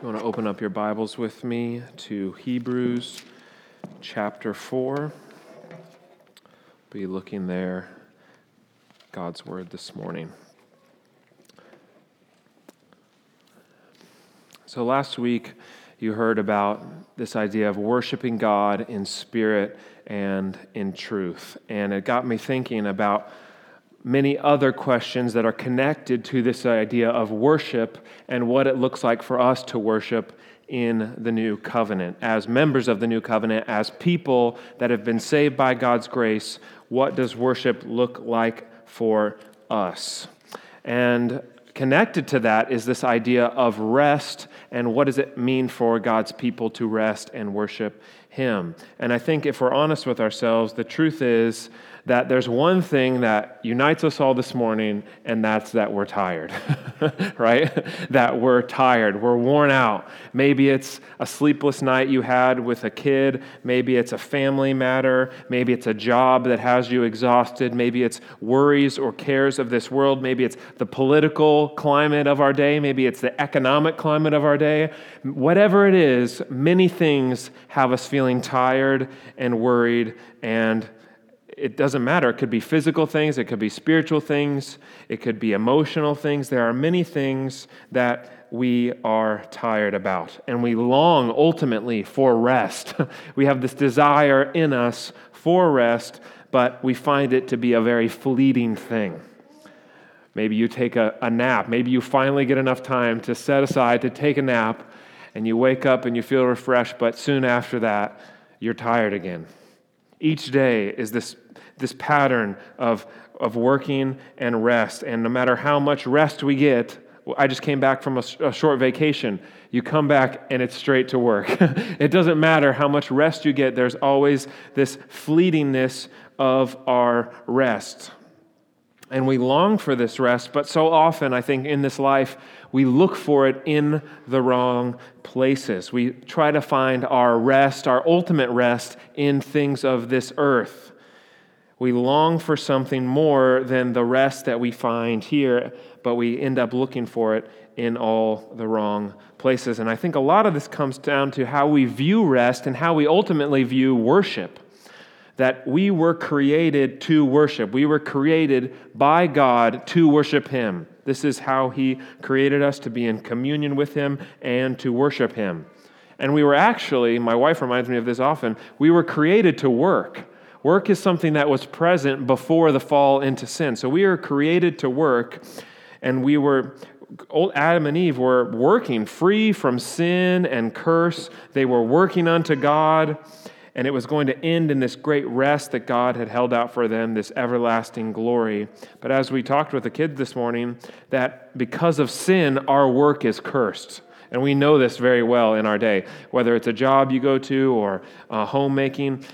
You want to open up your Bibles with me to Hebrews chapter 4. Be looking there, God's Word this morning. So, last week you heard about this idea of worshiping God in spirit and in truth. And it got me thinking about many other questions that are connected to this idea of worship and what it looks like for us to worship in the new covenant. As members of the new covenant, as people that have been saved by God's grace, what does worship look like for us? And connected to that is this idea of rest and what does it mean for God's people to rest and worship Him. And I think if we're honest with ourselves, the truth is that there's one thing that unites us all this morning, and that's that we're tired, right? that we're tired, we're worn out. Maybe it's a sleepless night you had with a kid, maybe it's a family matter, maybe it's a job that has you exhausted, maybe it's worries or cares of this world, maybe it's the political climate of our day, maybe it's the economic climate of our day. Whatever it is, many things have us feeling tired and worried and it doesn't matter. It could be physical things, it could be spiritual things, it could be emotional things. There are many things that we are tired about. And we long ultimately for rest. we have this desire in us for rest, but we find it to be a very fleeting thing. Maybe you take a, a nap. Maybe you finally get enough time to set aside to take a nap, and you wake up and you feel refreshed, but soon after that, you're tired again. Each day is this this pattern of, of working and rest. And no matter how much rest we get, I just came back from a, a short vacation. You come back and it's straight to work. it doesn't matter how much rest you get, there's always this fleetingness of our rest. And we long for this rest, but so often, I think, in this life, we look for it in the wrong places. We try to find our rest, our ultimate rest, in things of this earth. We long for something more than the rest that we find here, but we end up looking for it in all the wrong places. And I think a lot of this comes down to how we view rest and how we ultimately view worship. That we were created to worship. We were created by God to worship Him. This is how He created us to be in communion with Him and to worship Him. And we were actually, my wife reminds me of this often, we were created to work. Work is something that was present before the fall into sin. So we are created to work, and we were, old Adam and Eve were working free from sin and curse. They were working unto God, and it was going to end in this great rest that God had held out for them, this everlasting glory. But as we talked with the kids this morning, that because of sin, our work is cursed. And we know this very well in our day, whether it's a job you go to or uh, homemaking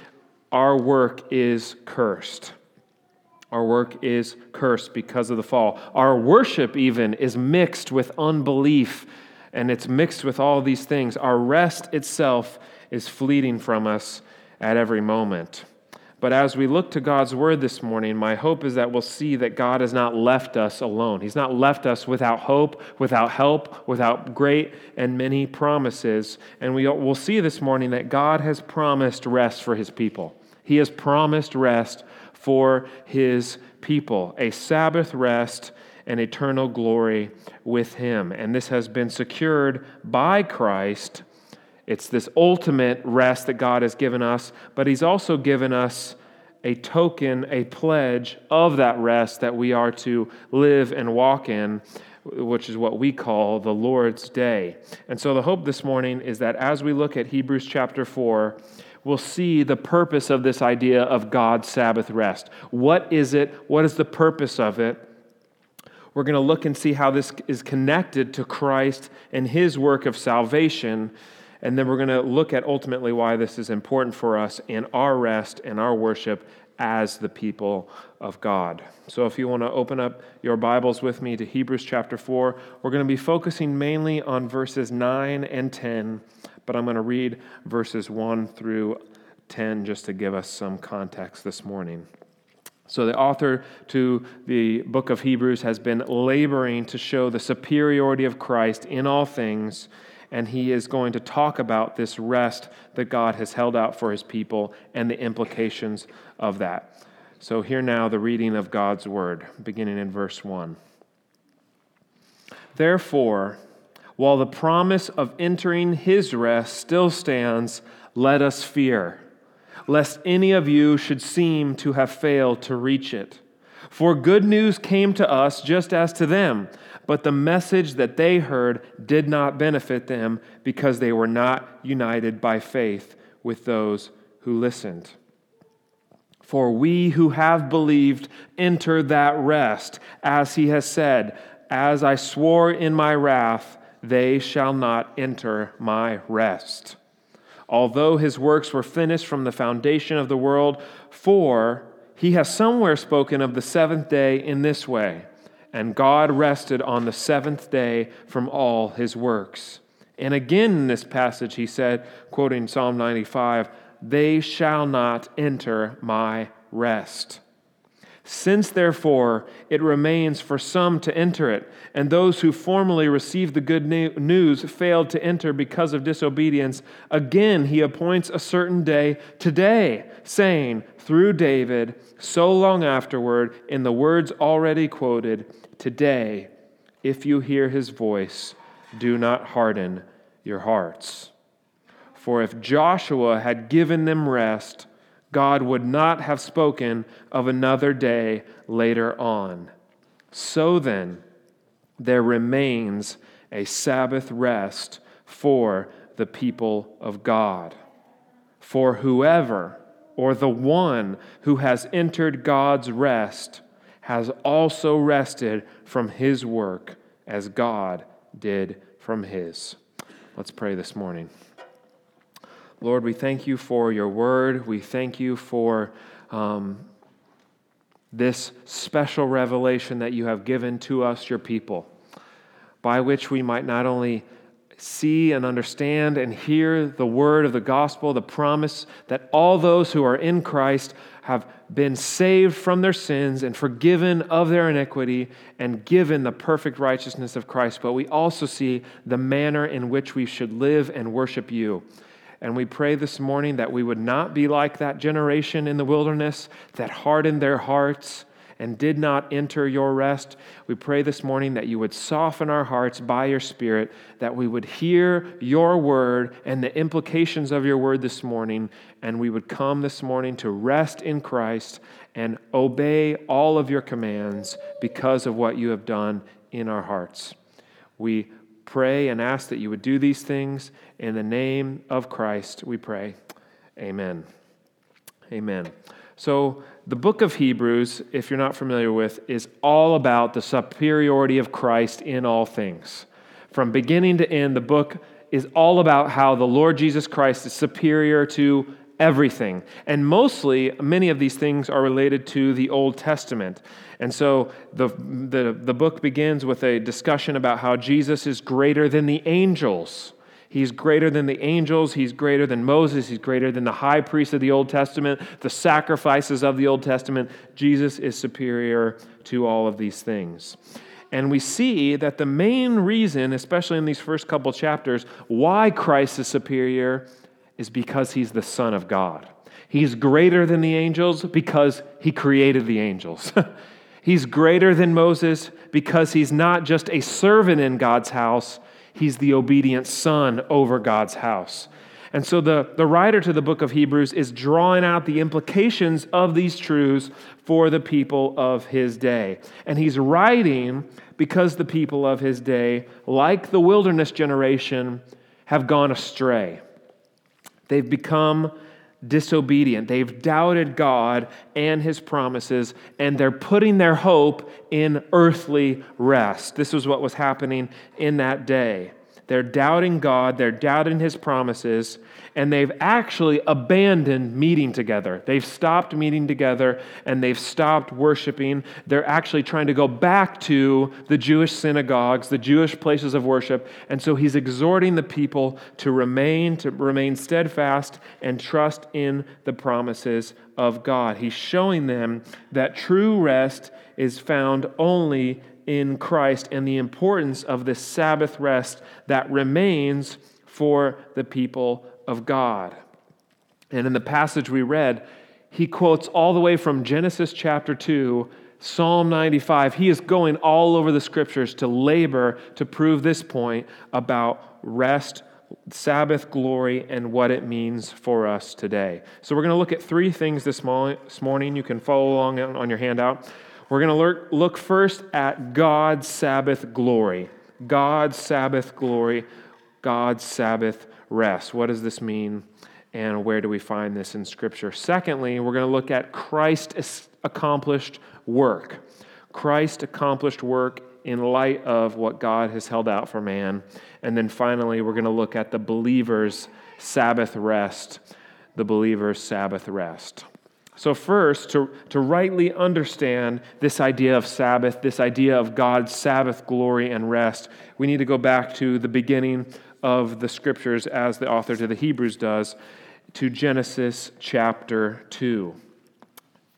our work is cursed. Our work is cursed because of the fall. Our worship, even, is mixed with unbelief and it's mixed with all these things. Our rest itself is fleeting from us at every moment. But as we look to God's word this morning, my hope is that we'll see that God has not left us alone. He's not left us without hope, without help, without great and many promises. And we will see this morning that God has promised rest for his people. He has promised rest for his people, a Sabbath rest and eternal glory with him. And this has been secured by Christ it's this ultimate rest that God has given us, but He's also given us a token, a pledge of that rest that we are to live and walk in, which is what we call the Lord's Day. And so the hope this morning is that as we look at Hebrews chapter 4, we'll see the purpose of this idea of God's Sabbath rest. What is it? What is the purpose of it? We're going to look and see how this is connected to Christ and his work of salvation and then we're going to look at ultimately why this is important for us in our rest and our worship as the people of God. So, if you want to open up your Bibles with me to Hebrews chapter 4, we're going to be focusing mainly on verses 9 and 10, but I'm going to read verses 1 through 10 just to give us some context this morning. So, the author to the book of Hebrews has been laboring to show the superiority of Christ in all things And he is going to talk about this rest that God has held out for his people and the implications of that. So, hear now the reading of God's word, beginning in verse 1. Therefore, while the promise of entering his rest still stands, let us fear, lest any of you should seem to have failed to reach it. For good news came to us just as to them, but the message that they heard did not benefit them because they were not united by faith with those who listened. For we who have believed enter that rest, as he has said, As I swore in my wrath, they shall not enter my rest. Although his works were finished from the foundation of the world, for he has somewhere spoken of the seventh day in this way and God rested on the seventh day from all his works. And again in this passage, he said, quoting Psalm 95, They shall not enter my rest. Since, therefore, it remains for some to enter it, and those who formerly received the good news failed to enter because of disobedience, again he appoints a certain day today, saying, through David, so long afterward, in the words already quoted, Today, if you hear his voice, do not harden your hearts. For if Joshua had given them rest, God would not have spoken of another day later on. So then, there remains a Sabbath rest for the people of God. For whoever, or the one who has entered God's rest, has also rested from his work as God did from his. Let's pray this morning. Lord, we thank you for your word. We thank you for um, this special revelation that you have given to us, your people, by which we might not only see and understand and hear the word of the gospel, the promise that all those who are in Christ have been saved from their sins and forgiven of their iniquity and given the perfect righteousness of Christ, but we also see the manner in which we should live and worship you. And we pray this morning that we would not be like that generation in the wilderness that hardened their hearts and did not enter your rest. We pray this morning that you would soften our hearts by your Spirit, that we would hear your word and the implications of your word this morning, and we would come this morning to rest in Christ and obey all of your commands because of what you have done in our hearts. We pray and ask that you would do these things in the name of Christ, we pray. Amen. Amen. So, the book of Hebrews, if you're not familiar with, is all about the superiority of Christ in all things. From beginning to end, the book is all about how the Lord Jesus Christ is superior to everything. And mostly, many of these things are related to the Old Testament. And so the, the, the book begins with a discussion about how Jesus is greater than the angels. He's greater than the angels. He's greater than Moses. He's greater than the high priest of the Old Testament, the sacrifices of the Old Testament. Jesus is superior to all of these things. And we see that the main reason, especially in these first couple chapters, why Christ is superior is because he's the Son of God. He's greater than the angels because he created the angels. he's greater than Moses because he's not just a servant in God's house, He's the obedient son over God's house. And so the, the writer to the book of Hebrews is drawing out the implications of these truths for the people of his day. And he's writing because the people of his day, like the wilderness generation, have gone astray. They've become disobedient. They've doubted God and his promises, and they're putting their hope in earthly rest. This was what was happening in that day. They're doubting God, they're doubting his promises, and they've actually abandoned meeting together. They've stopped meeting together and they've stopped worshiping. They're actually trying to go back to the Jewish synagogues, the Jewish places of worship. And so he's exhorting the people to remain to remain steadfast and trust in the promises of God. He's showing them that true rest is found only in Christ and the importance of this Sabbath rest that remains for the people of God. And in the passage we read, he quotes all the way from Genesis chapter 2, Psalm 95. He is going all over the scriptures to labor to prove this point about rest, Sabbath glory, and what it means for us today. So we're going to look at three things this morning. You can follow along on your handout. We're going to look first at God's Sabbath glory. God's Sabbath glory, God's Sabbath rest. What does this mean? And where do we find this in Scripture? Secondly, we're going to look at Christ's accomplished work. Christ accomplished work in light of what God has held out for man. And then finally, we're going to look at the believer's Sabbath rest. The believer's Sabbath rest. So, first, to, to rightly understand this idea of Sabbath, this idea of God's Sabbath glory and rest, we need to go back to the beginning of the scriptures, as the author to the Hebrews does, to Genesis chapter 2.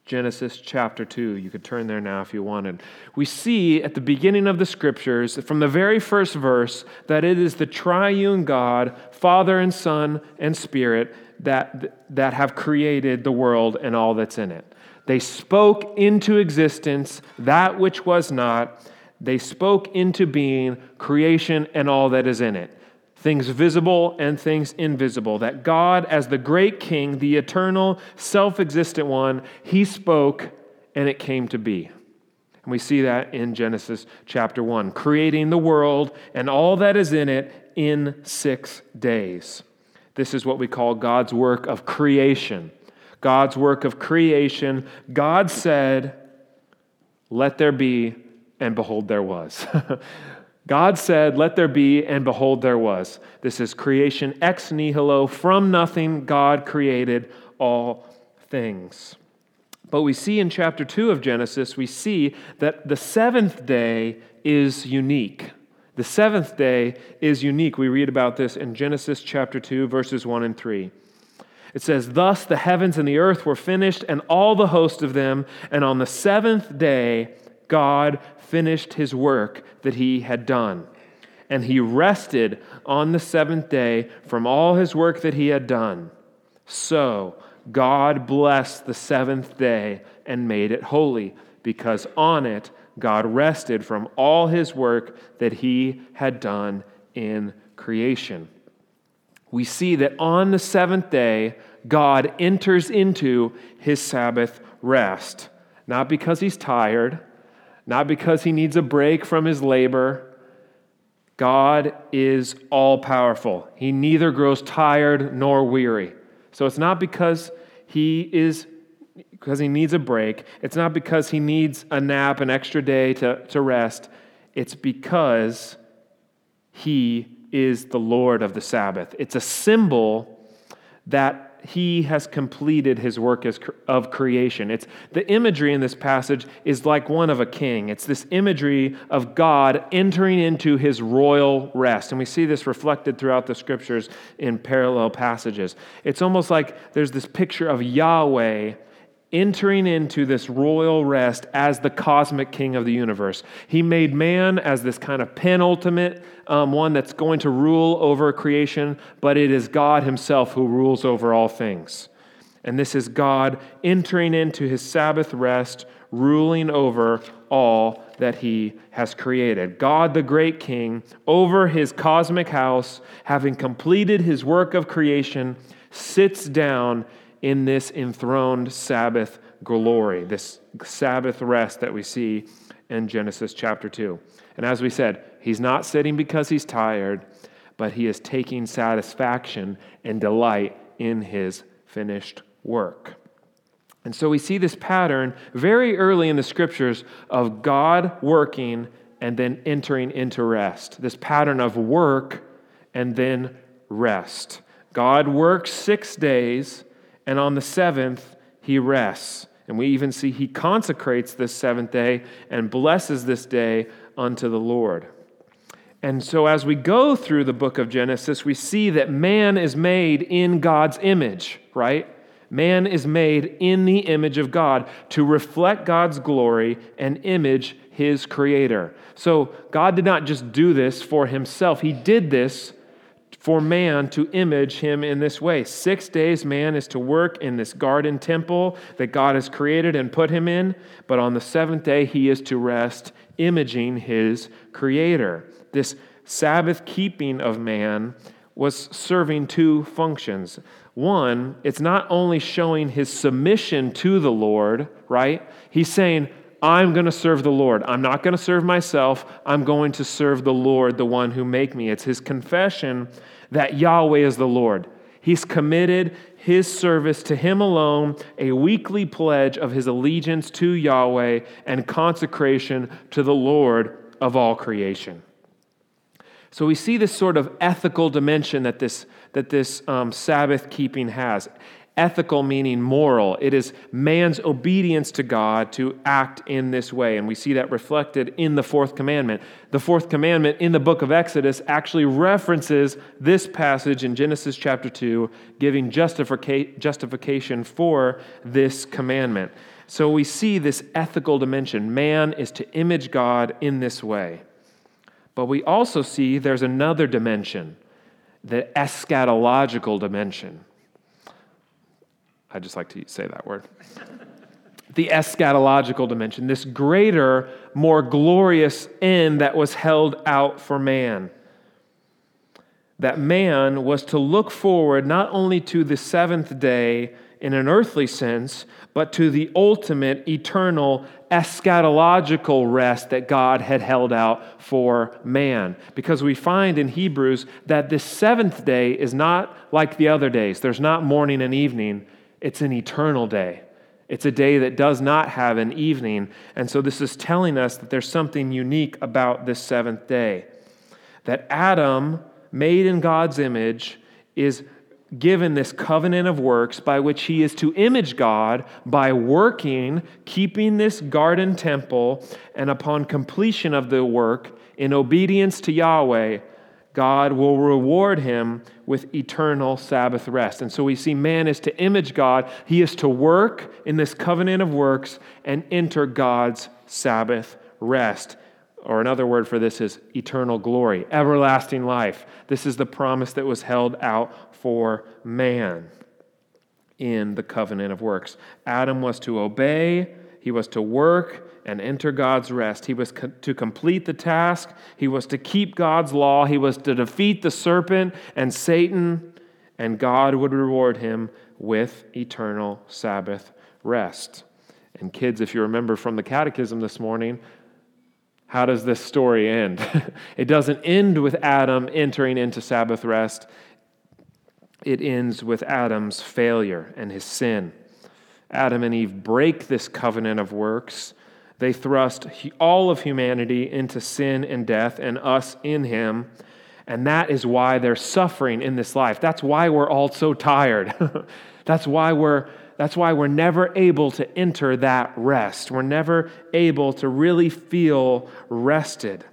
Genesis chapter 2. You could turn there now if you wanted. We see at the beginning of the scriptures, from the very first verse, that it is the triune God, Father and Son and Spirit, that, that have created the world and all that's in it. They spoke into existence that which was not. They spoke into being creation and all that is in it things visible and things invisible. That God, as the great king, the eternal, self existent one, he spoke and it came to be. And we see that in Genesis chapter 1, creating the world and all that is in it in six days. This is what we call God's work of creation. God's work of creation. God said, Let there be, and behold, there was. God said, Let there be, and behold, there was. This is creation ex nihilo. From nothing, God created all things. But we see in chapter 2 of Genesis, we see that the seventh day is unique. The seventh day is unique. We read about this in Genesis chapter 2, verses 1 and 3. It says, Thus the heavens and the earth were finished, and all the host of them. And on the seventh day, God finished his work that he had done. And he rested on the seventh day from all his work that he had done. So God blessed the seventh day and made it holy, because on it God rested from all his work that he had done in creation. We see that on the seventh day, God enters into his Sabbath rest, not because he's tired, not because he needs a break from his labor. God is all powerful. He neither grows tired nor weary. So it's not because he is because he needs a break. It's not because he needs a nap, an extra day to, to rest. It's because he is the Lord of the Sabbath. It's a symbol that he has completed his work as, of creation. It's the imagery in this passage is like one of a king. It's this imagery of God entering into his royal rest. And we see this reflected throughout the scriptures in parallel passages. It's almost like there's this picture of Yahweh entering into this royal rest as the cosmic king of the universe. He made man as this kind of penultimate um, one that's going to rule over creation, but it is God himself who rules over all things. And this is God entering into his Sabbath rest, ruling over all that he has created. God, the great king, over his cosmic house, having completed his work of creation, sits down in this enthroned Sabbath glory, this Sabbath rest that we see in Genesis chapter 2. And as we said, he's not sitting because he's tired, but he is taking satisfaction and delight in his finished work. And so we see this pattern very early in the scriptures of God working and then entering into rest. This pattern of work and then rest. God works six days and on the seventh, he rests. And we even see he consecrates this seventh day and blesses this day unto the Lord. And so, as we go through the book of Genesis, we see that man is made in God's image, right? Man is made in the image of God to reflect God's glory and image his creator. So God did not just do this for himself, he did this for man to image him in this way. Six days, man is to work in this garden temple that God has created and put him in, but on the seventh day, he is to rest, imaging his creator. This Sabbath keeping of man was serving two functions. One, it's not only showing his submission to the Lord, right? He's saying, I'm going to serve the Lord. I'm not going to serve myself. I'm going to serve the Lord, the one who made me. It's his confession that Yahweh is the Lord. He's committed his service to him alone, a weekly pledge of his allegiance to Yahweh and consecration to the Lord of all creation. So we see this sort of ethical dimension that this, that this um, Sabbath keeping has. Ethical meaning moral. It is man's obedience to God to act in this way. And we see that reflected in the fourth commandment. The fourth commandment in the book of Exodus actually references this passage in Genesis chapter 2, giving justifica- justification for this commandment. So we see this ethical dimension. Man is to image God in this way. But we also see there's another dimension, the eschatological dimension. I just like to say that word. the eschatological dimension, this greater, more glorious end that was held out for man. That man was to look forward not only to the seventh day in an earthly sense, but to the ultimate, eternal, eschatological rest that God had held out for man. Because we find in Hebrews that this seventh day is not like the other days, there's not morning and evening, it's an eternal day. It's a day that does not have an evening. And so this is telling us that there's something unique about this seventh day. That Adam, made in God's image, is given this covenant of works by which he is to image God by working, keeping this garden temple, and upon completion of the work, in obedience to Yahweh, God will reward him with eternal Sabbath rest. And so we see man is to image God, he is to work in this covenant of works and enter God's Sabbath rest. Or another word for this is eternal glory, everlasting life. This is the promise that was held out for man in the covenant of works. Adam was to obey, he was to work and enter God's rest. He was co- to complete the task, he was to keep God's law, he was to defeat the serpent and Satan, and God would reward him with eternal Sabbath rest. And kids, if you remember from the catechism this morning, how does this story end? it doesn't end with Adam entering into Sabbath rest it ends with Adam's failure and his sin. Adam and Eve break this covenant of works. They thrust all of humanity into sin and death and us in him. And that is why they're suffering in this life. That's why we're all so tired. that's why we're that's why we're never able to enter that rest. We're never able to really feel rested.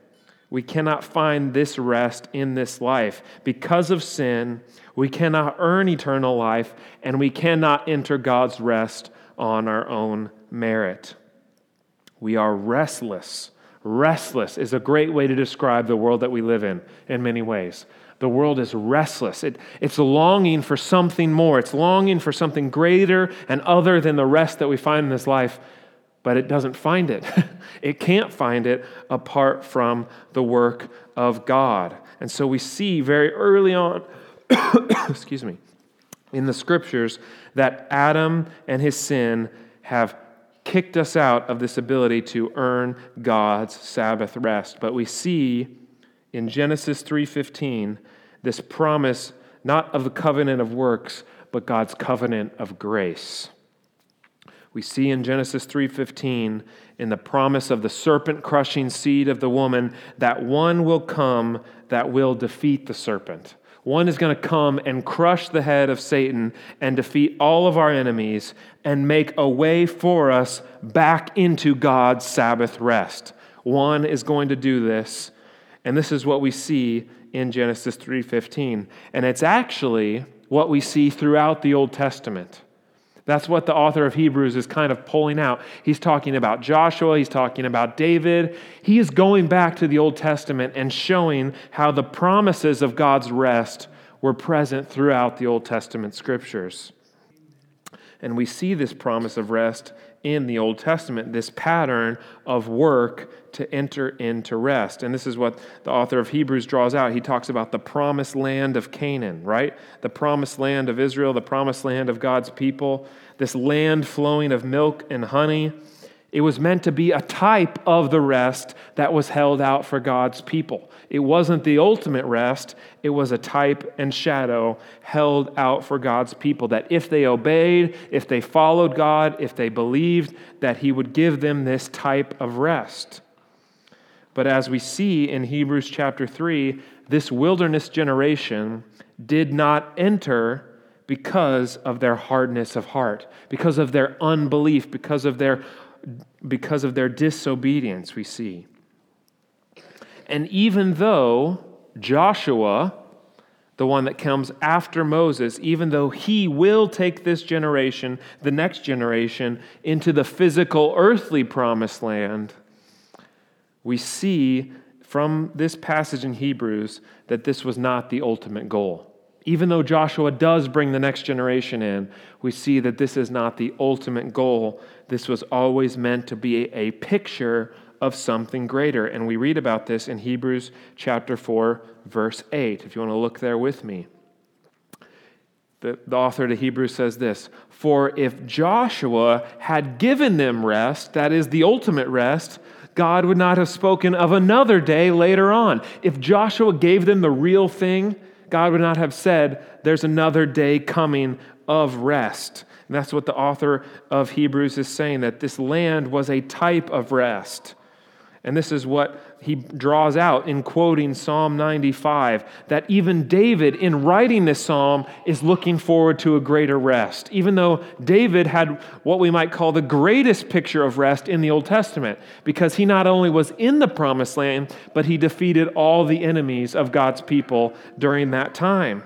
We cannot find this rest in this life. Because of sin, we cannot earn eternal life, and we cannot enter God's rest on our own merit. We are restless. Restless is a great way to describe the world that we live in, in many ways. The world is restless. It, it's longing for something more. It's longing for something greater and other than the rest that we find in this life, but it doesn't find it. it can't find it apart from the work of God. And so we see very early on excuse me, in the scriptures that Adam and his sin have kicked us out of this ability to earn God's Sabbath rest. But we see in Genesis 3:15 this promise not of the covenant of works, but God's covenant of grace. We see in Genesis 3:15 in the promise of the serpent crushing seed of the woman that one will come that will defeat the serpent. One is going to come and crush the head of Satan and defeat all of our enemies and make a way for us back into God's Sabbath rest. One is going to do this, and this is what we see in Genesis 3:15. And it's actually what we see throughout the Old Testament. That's what the author of Hebrews is kind of pulling out. He's talking about Joshua, he's talking about David. He is going back to the Old Testament and showing how the promises of God's rest were present throughout the Old Testament scriptures. And we see this promise of rest in the Old Testament, this pattern of work to enter into rest. And this is what the author of Hebrews draws out. He talks about the promised land of Canaan, right? The promised land of Israel, the promised land of God's people, this land flowing of milk and honey. It was meant to be a type of the rest that was held out for God's people. It wasn't the ultimate rest, it was a type and shadow held out for God's people. That if they obeyed, if they followed God, if they believed, that He would give them this type of rest. But as we see in Hebrews chapter 3, this wilderness generation did not enter because of their hardness of heart, because of their unbelief, because of their because of their disobedience, we see. And even though Joshua, the one that comes after Moses, even though he will take this generation, the next generation, into the physical earthly promised land, we see from this passage in Hebrews that this was not the ultimate goal. Even though Joshua does bring the next generation in, we see that this is not the ultimate goal. This was always meant to be a picture of something greater. And we read about this in Hebrews chapter 4, verse 8, if you want to look there with me. The, the author to Hebrews says this For if Joshua had given them rest, that is the ultimate rest, God would not have spoken of another day later on. If Joshua gave them the real thing, God would not have said, There's another day coming of rest. And that's what the author of Hebrews is saying that this land was a type of rest. And this is what he draws out in quoting Psalm 95 that even David, in writing this psalm, is looking forward to a greater rest. Even though David had what we might call the greatest picture of rest in the Old Testament, because he not only was in the promised land, but he defeated all the enemies of God's people during that time.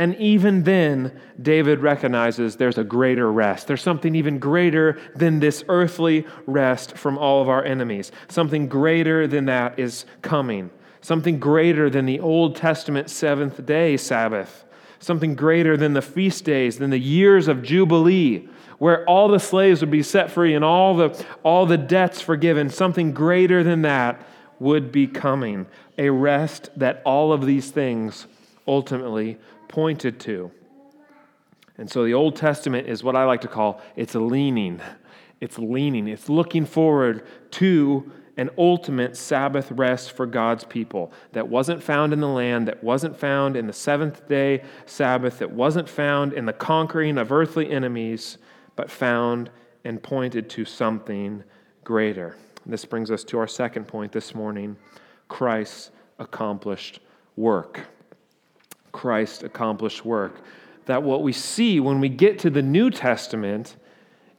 And even then, David recognizes there's a greater rest. There's something even greater than this earthly rest from all of our enemies. Something greater than that is coming. Something greater than the Old Testament seventh day Sabbath. Something greater than the feast days, than the years of Jubilee, where all the slaves would be set free and all the, all the debts forgiven. Something greater than that would be coming. A rest that all of these things ultimately pointed to. And so the Old Testament is what I like to call it's leaning. It's leaning. It's looking forward to an ultimate Sabbath rest for God's people that wasn't found in the land, that wasn't found in the seventh day Sabbath, that wasn't found in the conquering of earthly enemies, but found and pointed to something greater. This brings us to our second point this morning Christ's accomplished work. Christ accomplished work. That what we see when we get to the New Testament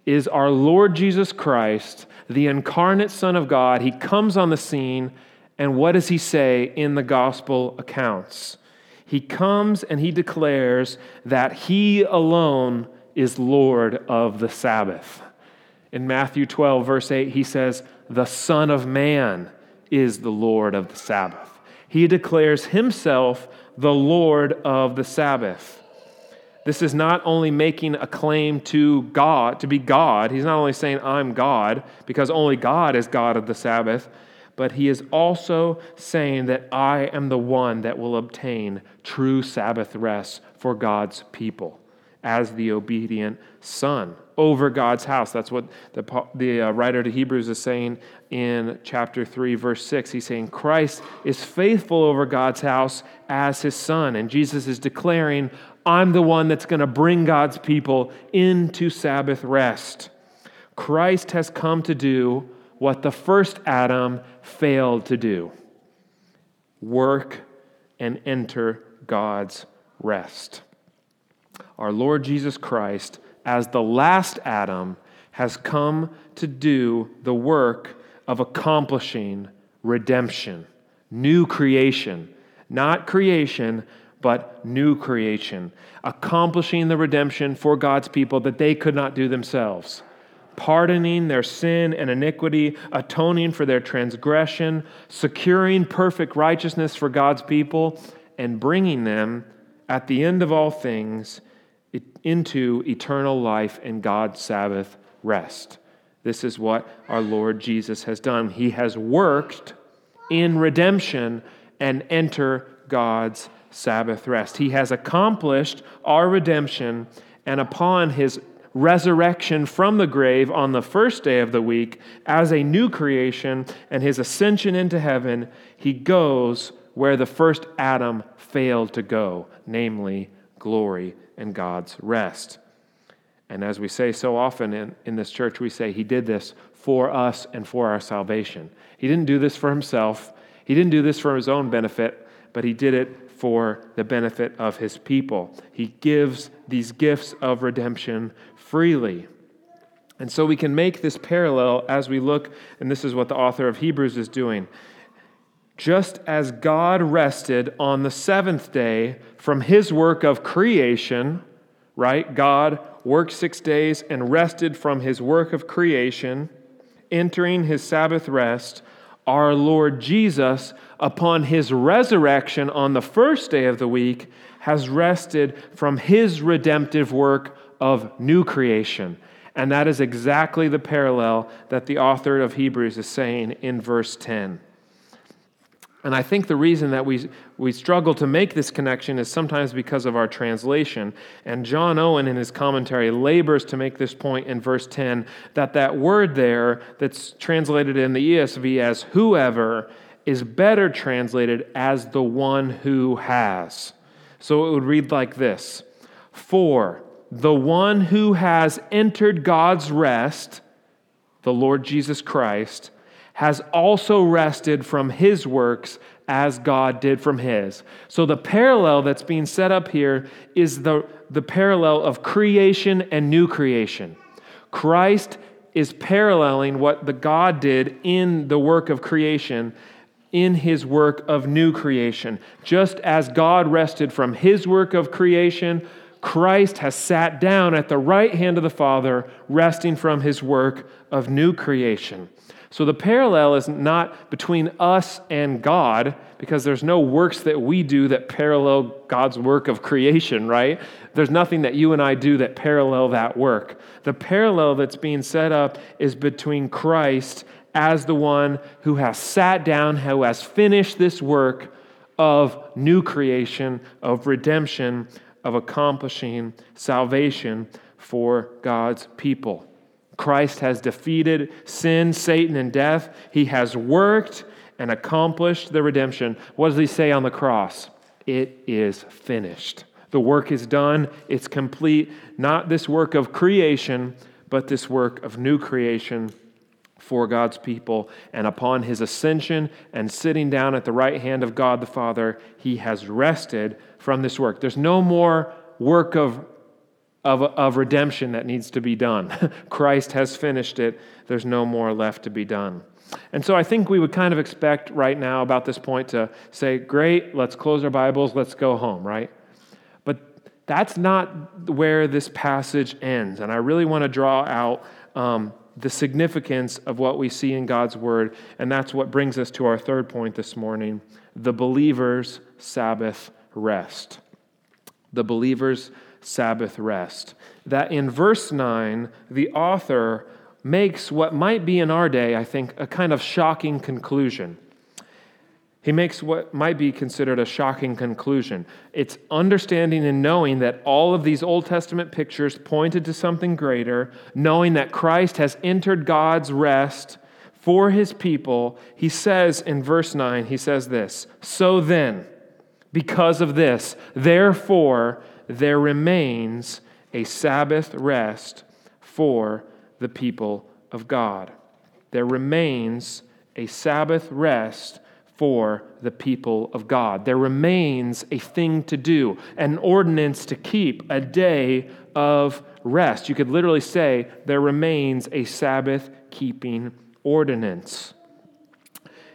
is our Lord Jesus Christ, the incarnate Son of God. He comes on the scene, and what does he say in the gospel accounts? He comes and he declares that he alone is Lord of the Sabbath. In Matthew 12, verse 8, he says, The Son of Man is the Lord of the Sabbath. He declares himself the Lord of the Sabbath. This is not only making a claim to God, to be God. He's not only saying, I'm God, because only God is God of the Sabbath, but he is also saying that I am the one that will obtain true Sabbath rest for God's people as the obedient son over God's house. That's what the, the uh, writer to Hebrews is saying in chapter 3, verse 6. He's saying Christ is faithful over God's house as his son. And Jesus is declaring, I'm the one that's going to bring God's people into Sabbath rest. Christ has come to do what the first Adam failed to do work and enter God's rest our Lord Jesus Christ, as the last Adam, has come to do the work of accomplishing redemption, new creation, not creation, but new creation, accomplishing the redemption for God's people that they could not do themselves, pardoning their sin and iniquity, atoning for their transgression, securing perfect righteousness for God's people, and bringing them at the end of all things into eternal life and God's Sabbath rest. This is what our Lord Jesus has done. He has worked in redemption and enter God's Sabbath rest. He has accomplished our redemption, and upon his resurrection from the grave on the first day of the week as a new creation and his ascension into heaven, he goes where the first Adam failed to go, namely glory and God's rest. And as we say so often in, in this church, we say he did this for us and for our salvation. He didn't do this for himself, he didn't do this for his own benefit, but he did it for the benefit of his people. He gives these gifts of redemption freely. And so we can make this parallel as we look, and this is what the author of Hebrews is doing. Just as God rested on the seventh day from his work of creation, right? God worked six days and rested from his work of creation, entering his Sabbath rest. Our Lord Jesus, upon his resurrection on the first day of the week, has rested from his redemptive work of new creation. And that is exactly the parallel that the author of Hebrews is saying in verse 10. And I think the reason that we, we struggle to make this connection is sometimes because of our translation. And John Owen, in his commentary, labors to make this point in verse 10 that that word there that's translated in the ESV as whoever is better translated as the one who has. So it would read like this For the one who has entered God's rest, the Lord Jesus Christ, has also rested from his works as God did from his. So the parallel that's being set up here is the, the parallel of creation and new creation. Christ is paralleling what the God did in the work of creation in his work of new creation. Just as God rested from his work of creation, Christ has sat down at the right hand of the Father, resting from his work of new creation. So the parallel is not between us and God, because there's no works that we do that parallel God's work of creation, right? There's nothing that you and I do that parallel that work. The parallel that's being set up is between Christ as the one who has sat down, who has finished this work of new creation, of redemption, of accomplishing salvation for God's people. Christ has defeated sin, Satan, and death. He has worked and accomplished the redemption. What does he say on the cross? It is finished. The work is done, it's complete. Not this work of creation, but this work of new creation for God's people. And upon his ascension and sitting down at the right hand of God the Father, he has rested from this work. There's no more work of of, of redemption that needs to be done. Christ has finished it. There's no more left to be done. And so I think we would kind of expect right now about this point to say, great, let's close our Bibles, let's go home, right? But that's not where this passage ends. And I really want to draw out um, the significance of what we see in God's Word. And that's what brings us to our third point this morning the believer's Sabbath rest. The believer's Sabbath rest. That in verse 9, the author makes what might be in our day, I think, a kind of shocking conclusion. He makes what might be considered a shocking conclusion. It's understanding and knowing that all of these Old Testament pictures pointed to something greater, knowing that Christ has entered God's rest for his people. He says in verse 9, he says this So then, because of this, therefore, there remains a Sabbath rest for the people of God. There remains a Sabbath rest for the people of God. There remains a thing to do, an ordinance to keep, a day of rest. You could literally say there remains a Sabbath keeping ordinance.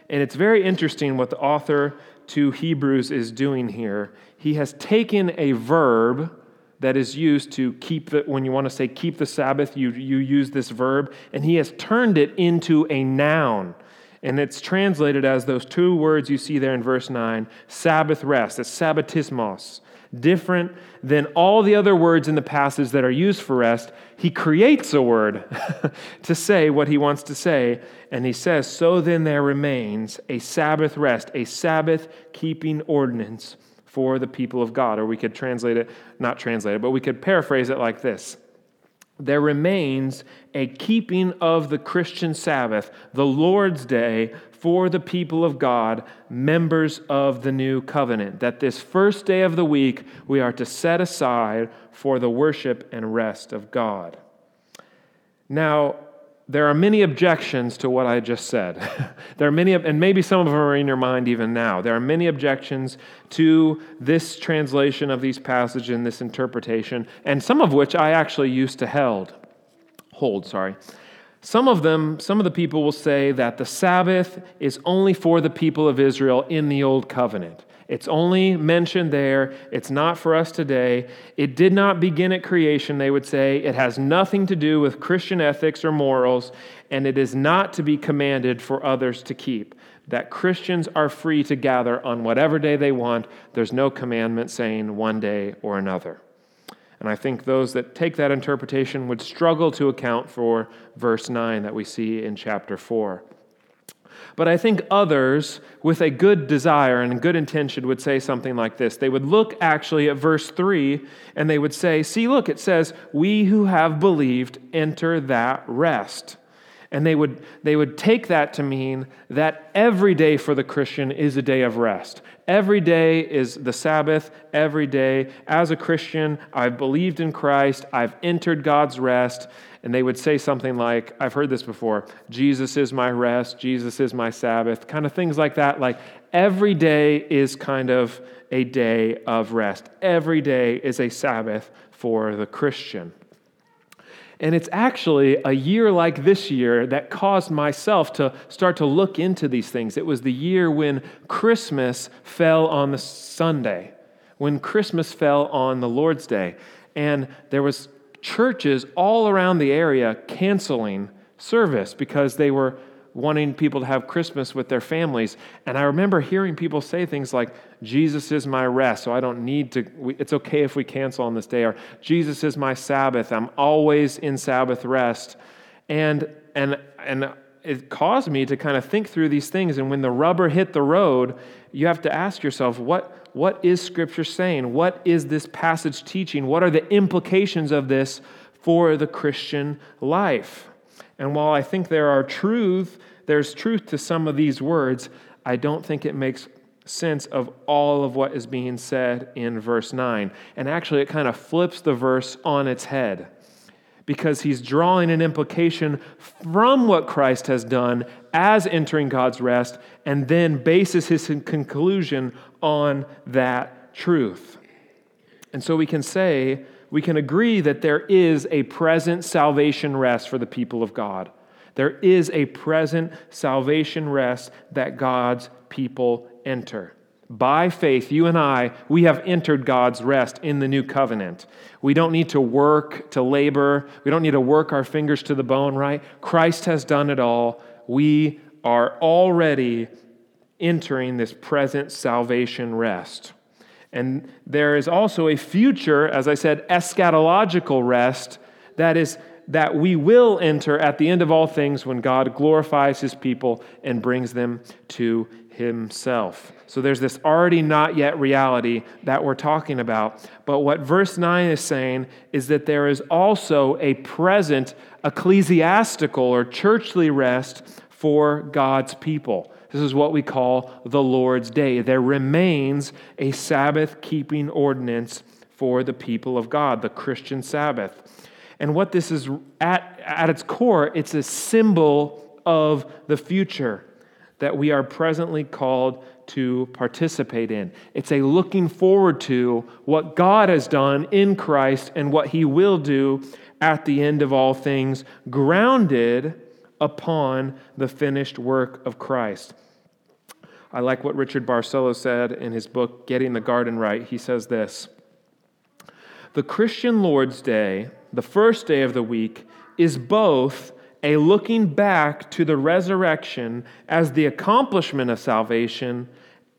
And it's very interesting what the author to Hebrews is doing here he has taken a verb that is used to keep the, when you want to say keep the Sabbath, you, you use this verb, and he has turned it into a noun. And it's translated as those two words you see there in verse 9 Sabbath rest, it's sabbatismos. Different than all the other words in the passage that are used for rest, he creates a word to say what he wants to say. And he says, So then there remains a Sabbath rest, a Sabbath keeping ordinance for the people of God. Or we could translate it, not translate it, but we could paraphrase it like this There remains a keeping of the Christian Sabbath, the Lord's Day, for the people of God, members of the new covenant. That this first day of the week we are to set aside for the worship and rest of God. Now, there are many objections to what I just said. there are many, and maybe some of them are in your mind even now. There are many objections to this translation of these passages and this interpretation, and some of which I actually used to held, hold. Sorry. Some of them, some of the people will say that the Sabbath is only for the people of Israel in the Old Covenant. It's only mentioned there. It's not for us today. It did not begin at creation, they would say. It has nothing to do with Christian ethics or morals, and it is not to be commanded for others to keep. That Christians are free to gather on whatever day they want. There's no commandment saying one day or another. And I think those that take that interpretation would struggle to account for verse 9 that we see in chapter 4. But I think others, with a good desire and good intention, would say something like this. They would look actually at verse 3 and they would say, See, look, it says, We who have believed enter that rest. And they would, they would take that to mean that every day for the Christian is a day of rest. Every day is the Sabbath. Every day, as a Christian, I've believed in Christ. I've entered God's rest. And they would say something like, I've heard this before Jesus is my rest. Jesus is my Sabbath. Kind of things like that. Like every day is kind of a day of rest. Every day is a Sabbath for the Christian. And it's actually a year like this year that caused myself to start to look into these things. It was the year when Christmas fell on the Sunday, when Christmas fell on the Lord's Day. And there was churches all around the area canceling service because they were wanting people to have Christmas with their families. And I remember hearing people say things like, Jesus is my rest, so I don't need to, it's okay if we cancel on this day, or Jesus is my Sabbath, I'm always in Sabbath rest. And, and, and it caused me to kind of think through these things. And when the rubber hit the road, you have to ask yourself, what, what is Scripture saying? What is this passage teaching? What are the implications of this for the Christian life? And while I think there are truth, there's truth to some of these words, I don't think it makes sense of all of what is being said in verse 9. And actually, it kind of flips the verse on its head because he's drawing an implication from what Christ has done as entering God's rest and then bases his conclusion on that truth. And so we can say, we can agree that there is a present salvation rest for the people of God. There is a present salvation rest that God's people enter. By faith, you and I, we have entered God's rest in the new covenant. We don't need to work, to labor. We don't need to work our fingers to the bone, right? Christ has done it all. We are already entering this present salvation rest. And there is also a future, as I said, eschatological rest that is that we will enter at the end of all things when God glorifies his people and brings them to himself. So there's this already not yet reality that we're talking about. But what verse 9 is saying is that there is also a present ecclesiastical or churchly rest for God's people. This is what we call the Lord's Day. There remains a Sabbath keeping ordinance for the people of God, the Christian Sabbath. And what this is at, at its core, it's a symbol of the future that we are presently called to participate in. It's a looking forward to what God has done in Christ and what he will do at the end of all things, grounded upon the finished work of Christ. I like what Richard Barcellos said in his book, Getting the Garden Right. He says this The Christian Lord's Day, the first day of the week, is both a looking back to the resurrection as the accomplishment of salvation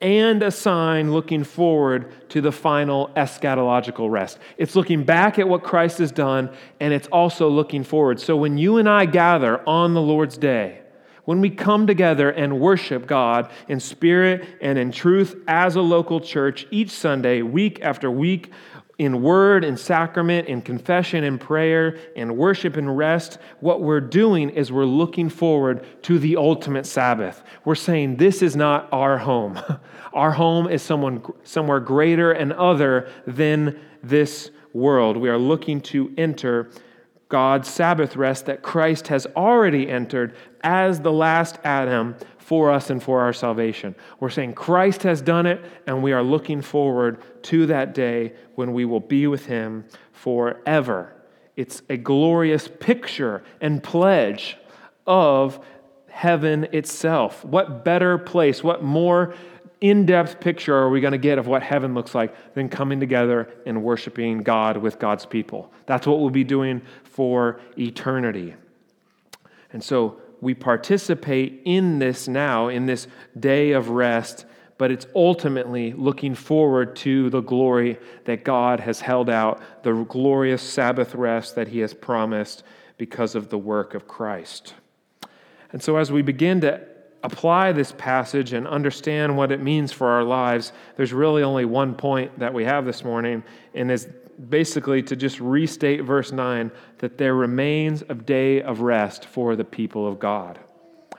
and a sign looking forward to the final eschatological rest. It's looking back at what Christ has done, and it's also looking forward. So when you and I gather on the Lord's day, when we come together and worship God in spirit and in truth as a local church each Sunday, week after week, in word and sacrament, in confession and prayer, and worship and rest, what we're doing is we're looking forward to the ultimate Sabbath. We're saying this is not our home. Our home is someone, somewhere greater and other than this world. We are looking to enter God's Sabbath rest that Christ has already entered as the last Adam for us and for our salvation. We're saying Christ has done it, and we are looking forward to that day when we will be with him forever. It's a glorious picture and pledge of heaven itself. What better place, what more in depth picture are we going to get of what heaven looks like than coming together and worshiping God with God's people? That's what we'll be doing for eternity. And so we participate in this now, in this day of rest, but it's ultimately looking forward to the glory that God has held out, the glorious Sabbath rest that He has promised because of the work of Christ. And so, as we begin to apply this passage and understand what it means for our lives, there's really only one point that we have this morning, and is basically to just restate verse 9 that there remains a day of rest for the people of God.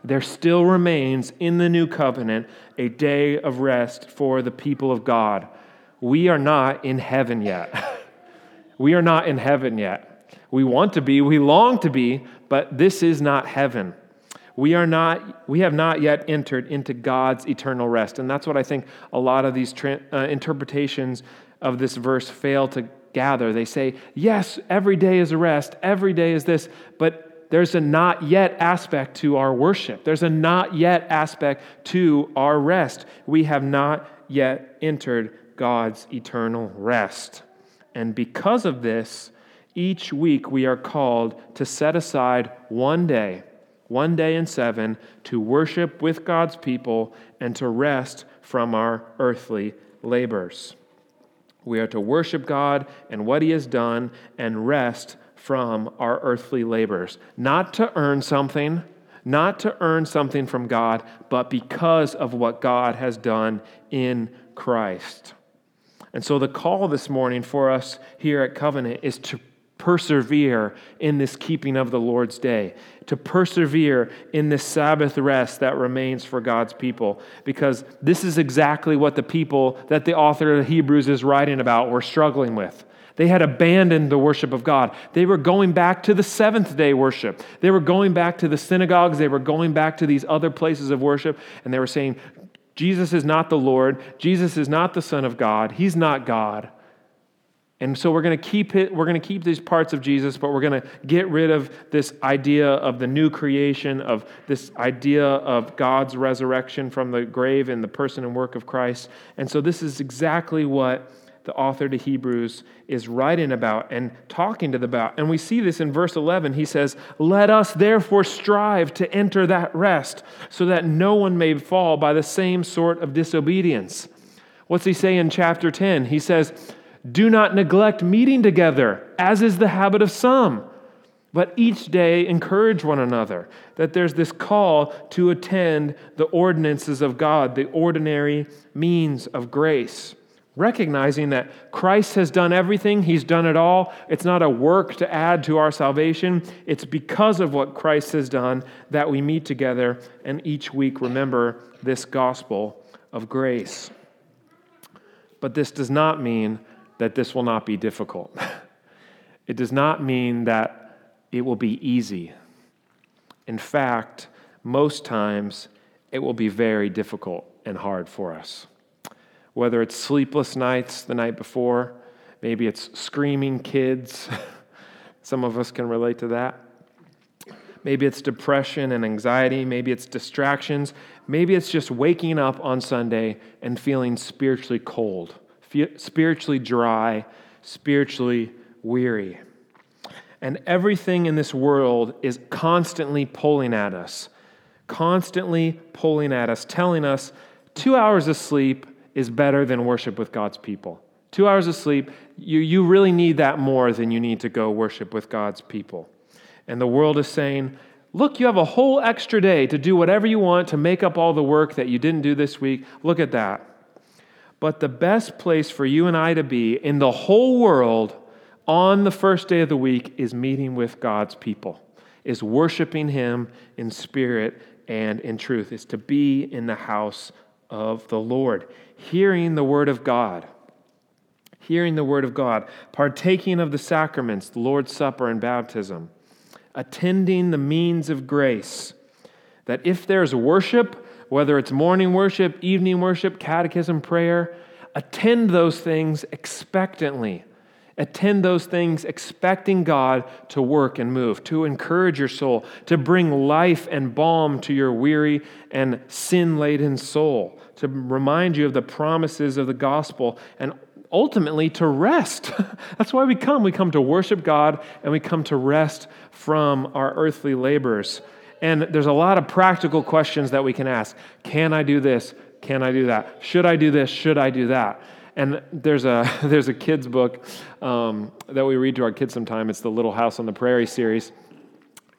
There still remains in the new covenant a day of rest for the people of God. We are not in heaven yet. we are not in heaven yet. We want to be, we long to be, but this is not heaven. We are not we have not yet entered into God's eternal rest. And that's what I think a lot of these tra- uh, interpretations of this verse fail to gather. They say, yes, every day is a rest, every day is this, but there's a not yet aspect to our worship. There's a not yet aspect to our rest. We have not yet entered God's eternal rest. And because of this, each week we are called to set aside one day, one day in seven, to worship with God's people and to rest from our earthly labors. We are to worship God and what He has done and rest from our earthly labors. Not to earn something, not to earn something from God, but because of what God has done in Christ. And so the call this morning for us here at Covenant is to persevere in this keeping of the Lord's day, to persevere in this Sabbath rest that remains for God's people, because this is exactly what the people that the author of Hebrews is writing about were struggling with. They had abandoned the worship of God. They were going back to the seventh day worship. They were going back to the synagogues. They were going back to these other places of worship. And they were saying, Jesus is not the Lord. Jesus is not the Son of God. He's not God. And so we're going to keep it, we're going to keep these parts of Jesus, but we're going to get rid of this idea of the new creation, of this idea of God's resurrection from the grave and the person and work of Christ. And so this is exactly what the author to Hebrews is writing about and talking to the about. And we see this in verse 11. He says, Let us therefore strive to enter that rest, so that no one may fall by the same sort of disobedience. What's he say in chapter 10? He says, do not neglect meeting together, as is the habit of some, but each day encourage one another. That there's this call to attend the ordinances of God, the ordinary means of grace. Recognizing that Christ has done everything, He's done it all. It's not a work to add to our salvation. It's because of what Christ has done that we meet together and each week remember this gospel of grace. But this does not mean that this will not be difficult. it does not mean that it will be easy. In fact, most times it will be very difficult and hard for us. Whether it's sleepless nights the night before, maybe it's screaming kids. Some of us can relate to that. Maybe it's depression and anxiety. Maybe it's distractions. Maybe it's just waking up on Sunday and feeling spiritually cold, spiritually dry, spiritually weary. And everything in this world is constantly pulling at us, constantly pulling at us, telling us two hours of sleep is better than worship with God's people. Two hours of sleep, you, you really need that more than you need to go worship with God's people. And the world is saying, Look, you have a whole extra day to do whatever you want to make up all the work that you didn't do this week. Look at that. But the best place for you and I to be in the whole world on the first day of the week is meeting with God's people, is worshiping Him in spirit and in truth, is to be in the house of the Lord, hearing the word of God. Hearing the word of God, partaking of the sacraments, the Lord's Supper and baptism, attending the means of grace. That if there's worship, whether it's morning worship, evening worship, catechism, prayer, attend those things expectantly Attend those things expecting God to work and move, to encourage your soul, to bring life and balm to your weary and sin laden soul, to remind you of the promises of the gospel, and ultimately to rest. That's why we come. We come to worship God and we come to rest from our earthly labors. And there's a lot of practical questions that we can ask Can I do this? Can I do that? Should I do this? Should I do that? And there's a, there's a kid's book um, that we read to our kids sometime. It's the Little House on the Prairie series.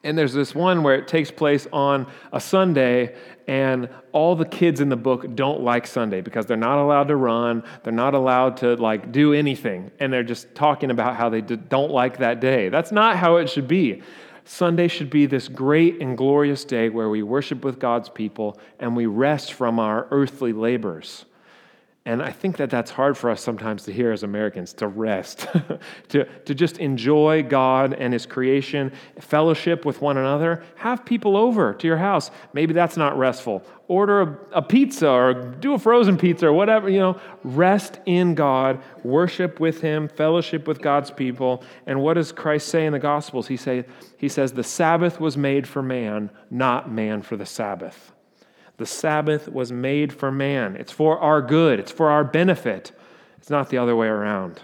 And there's this one where it takes place on a Sunday, and all the kids in the book don't like Sunday because they're not allowed to run, they're not allowed to like do anything, and they're just talking about how they don't like that day. That's not how it should be. Sunday should be this great and glorious day where we worship with God's people and we rest from our earthly labors. And I think that that's hard for us sometimes to hear as Americans to rest, to, to just enjoy God and His creation, fellowship with one another. Have people over to your house. Maybe that's not restful. Order a, a pizza or do a frozen pizza or whatever, you know. Rest in God, worship with Him, fellowship with God's people. And what does Christ say in the Gospels? He, say, he says, The Sabbath was made for man, not man for the Sabbath. The Sabbath was made for man. It's for our good, it's for our benefit. It's not the other way around.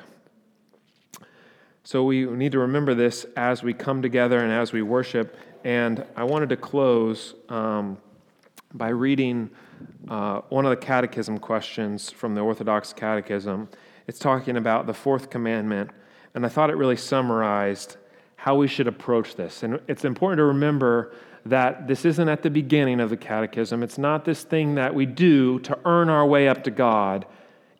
So we need to remember this as we come together and as we worship. And I wanted to close um, by reading uh, one of the catechism questions from the Orthodox Catechism. It's talking about the fourth commandment, and I thought it really summarized how we should approach this. And it's important to remember that this isn't at the beginning of the catechism. It's not this thing that we do to earn our way up to God.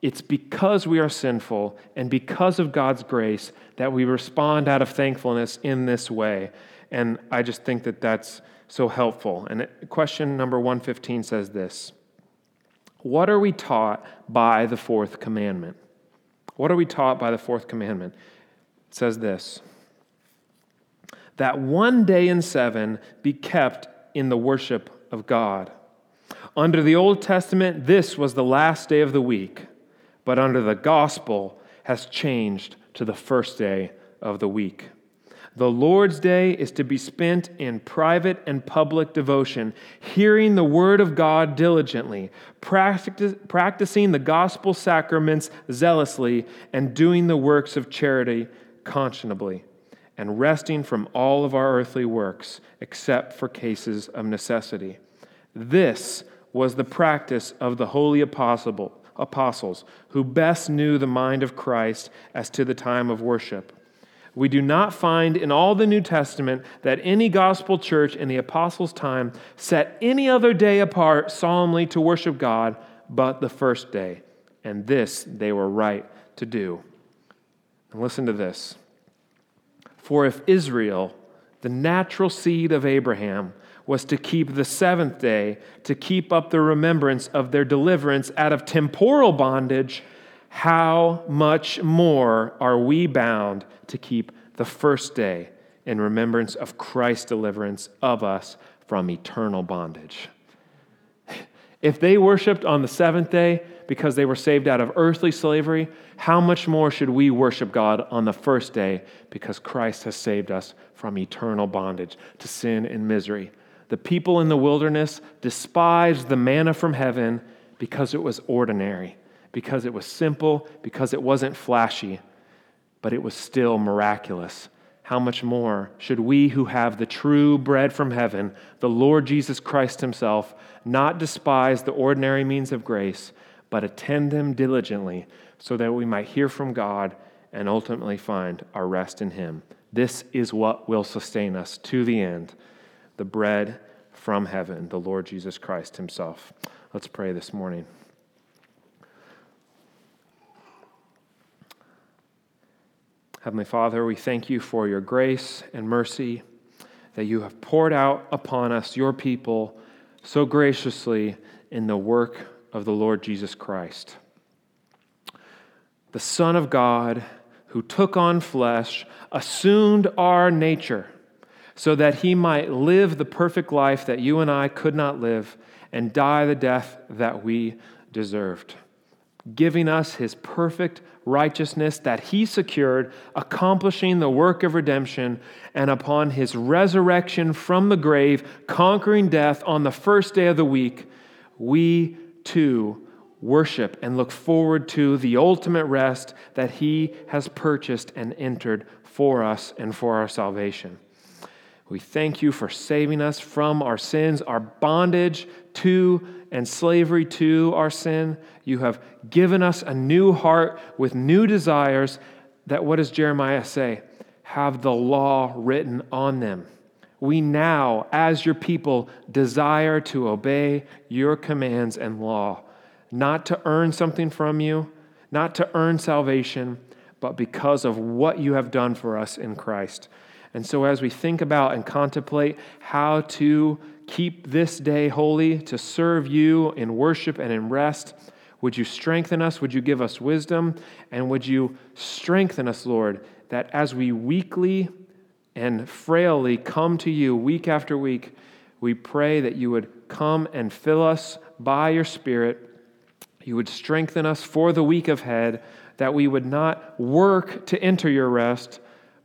It's because we are sinful and because of God's grace that we respond out of thankfulness in this way. And I just think that that's so helpful. And question number 115 says this What are we taught by the fourth commandment? What are we taught by the fourth commandment? It says this that one day in seven be kept in the worship of God. Under the Old Testament, this was the last day of the week, but under the gospel has changed to the first day of the week. The Lord's Day is to be spent in private and public devotion, hearing the Word of God diligently, practicing the gospel sacraments zealously, and doing the works of charity conscionably and resting from all of our earthly works except for cases of necessity. This was the practice of the holy apostle, apostles who best knew the mind of Christ as to the time of worship. We do not find in all the New Testament that any gospel church in the apostles' time set any other day apart solemnly to worship God but the first day. And this they were right to do. And listen to this. For if Israel, the natural seed of Abraham, was to keep the seventh day, to keep up the remembrance of their deliverance out of temporal bondage, how much more are we bound to keep the first day in remembrance of Christ's deliverance of us from eternal bondage? If they worshiped on the seventh day because they were saved out of earthly slavery, how much more should we worship God on the first day because Christ has saved us from eternal bondage to sin and misery? The people in the wilderness despised the manna from heaven because it was ordinary, because it was simple, because it wasn't flashy, but it was still miraculous. How much more should we who have the true bread from heaven, the Lord Jesus Christ Himself, not despise the ordinary means of grace, but attend them diligently, so that we might hear from God and ultimately find our rest in Him? This is what will sustain us to the end the bread from heaven, the Lord Jesus Christ Himself. Let's pray this morning. Heavenly Father, we thank you for your grace and mercy that you have poured out upon us, your people, so graciously in the work of the Lord Jesus Christ. The Son of God, who took on flesh, assumed our nature so that he might live the perfect life that you and I could not live and die the death that we deserved, giving us his perfect righteousness that he secured, accomplishing the work of redemption, and upon his resurrection from the grave, conquering death on the first day of the week, we too worship and look forward to the ultimate rest that he has purchased and entered for us and for our salvation. We thank you for saving us from our sins, our bondage to and slavery to our sin. You have given us a new heart with new desires that, what does Jeremiah say? Have the law written on them. We now, as your people, desire to obey your commands and law, not to earn something from you, not to earn salvation, but because of what you have done for us in Christ. And so, as we think about and contemplate how to keep this day holy, to serve you in worship and in rest, would you strengthen us? Would you give us wisdom? And would you strengthen us, Lord, that as we weakly and frailly come to you week after week, we pray that you would come and fill us by your Spirit. You would strengthen us for the week ahead, that we would not work to enter your rest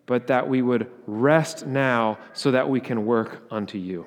but that we would rest now so that we can work unto you.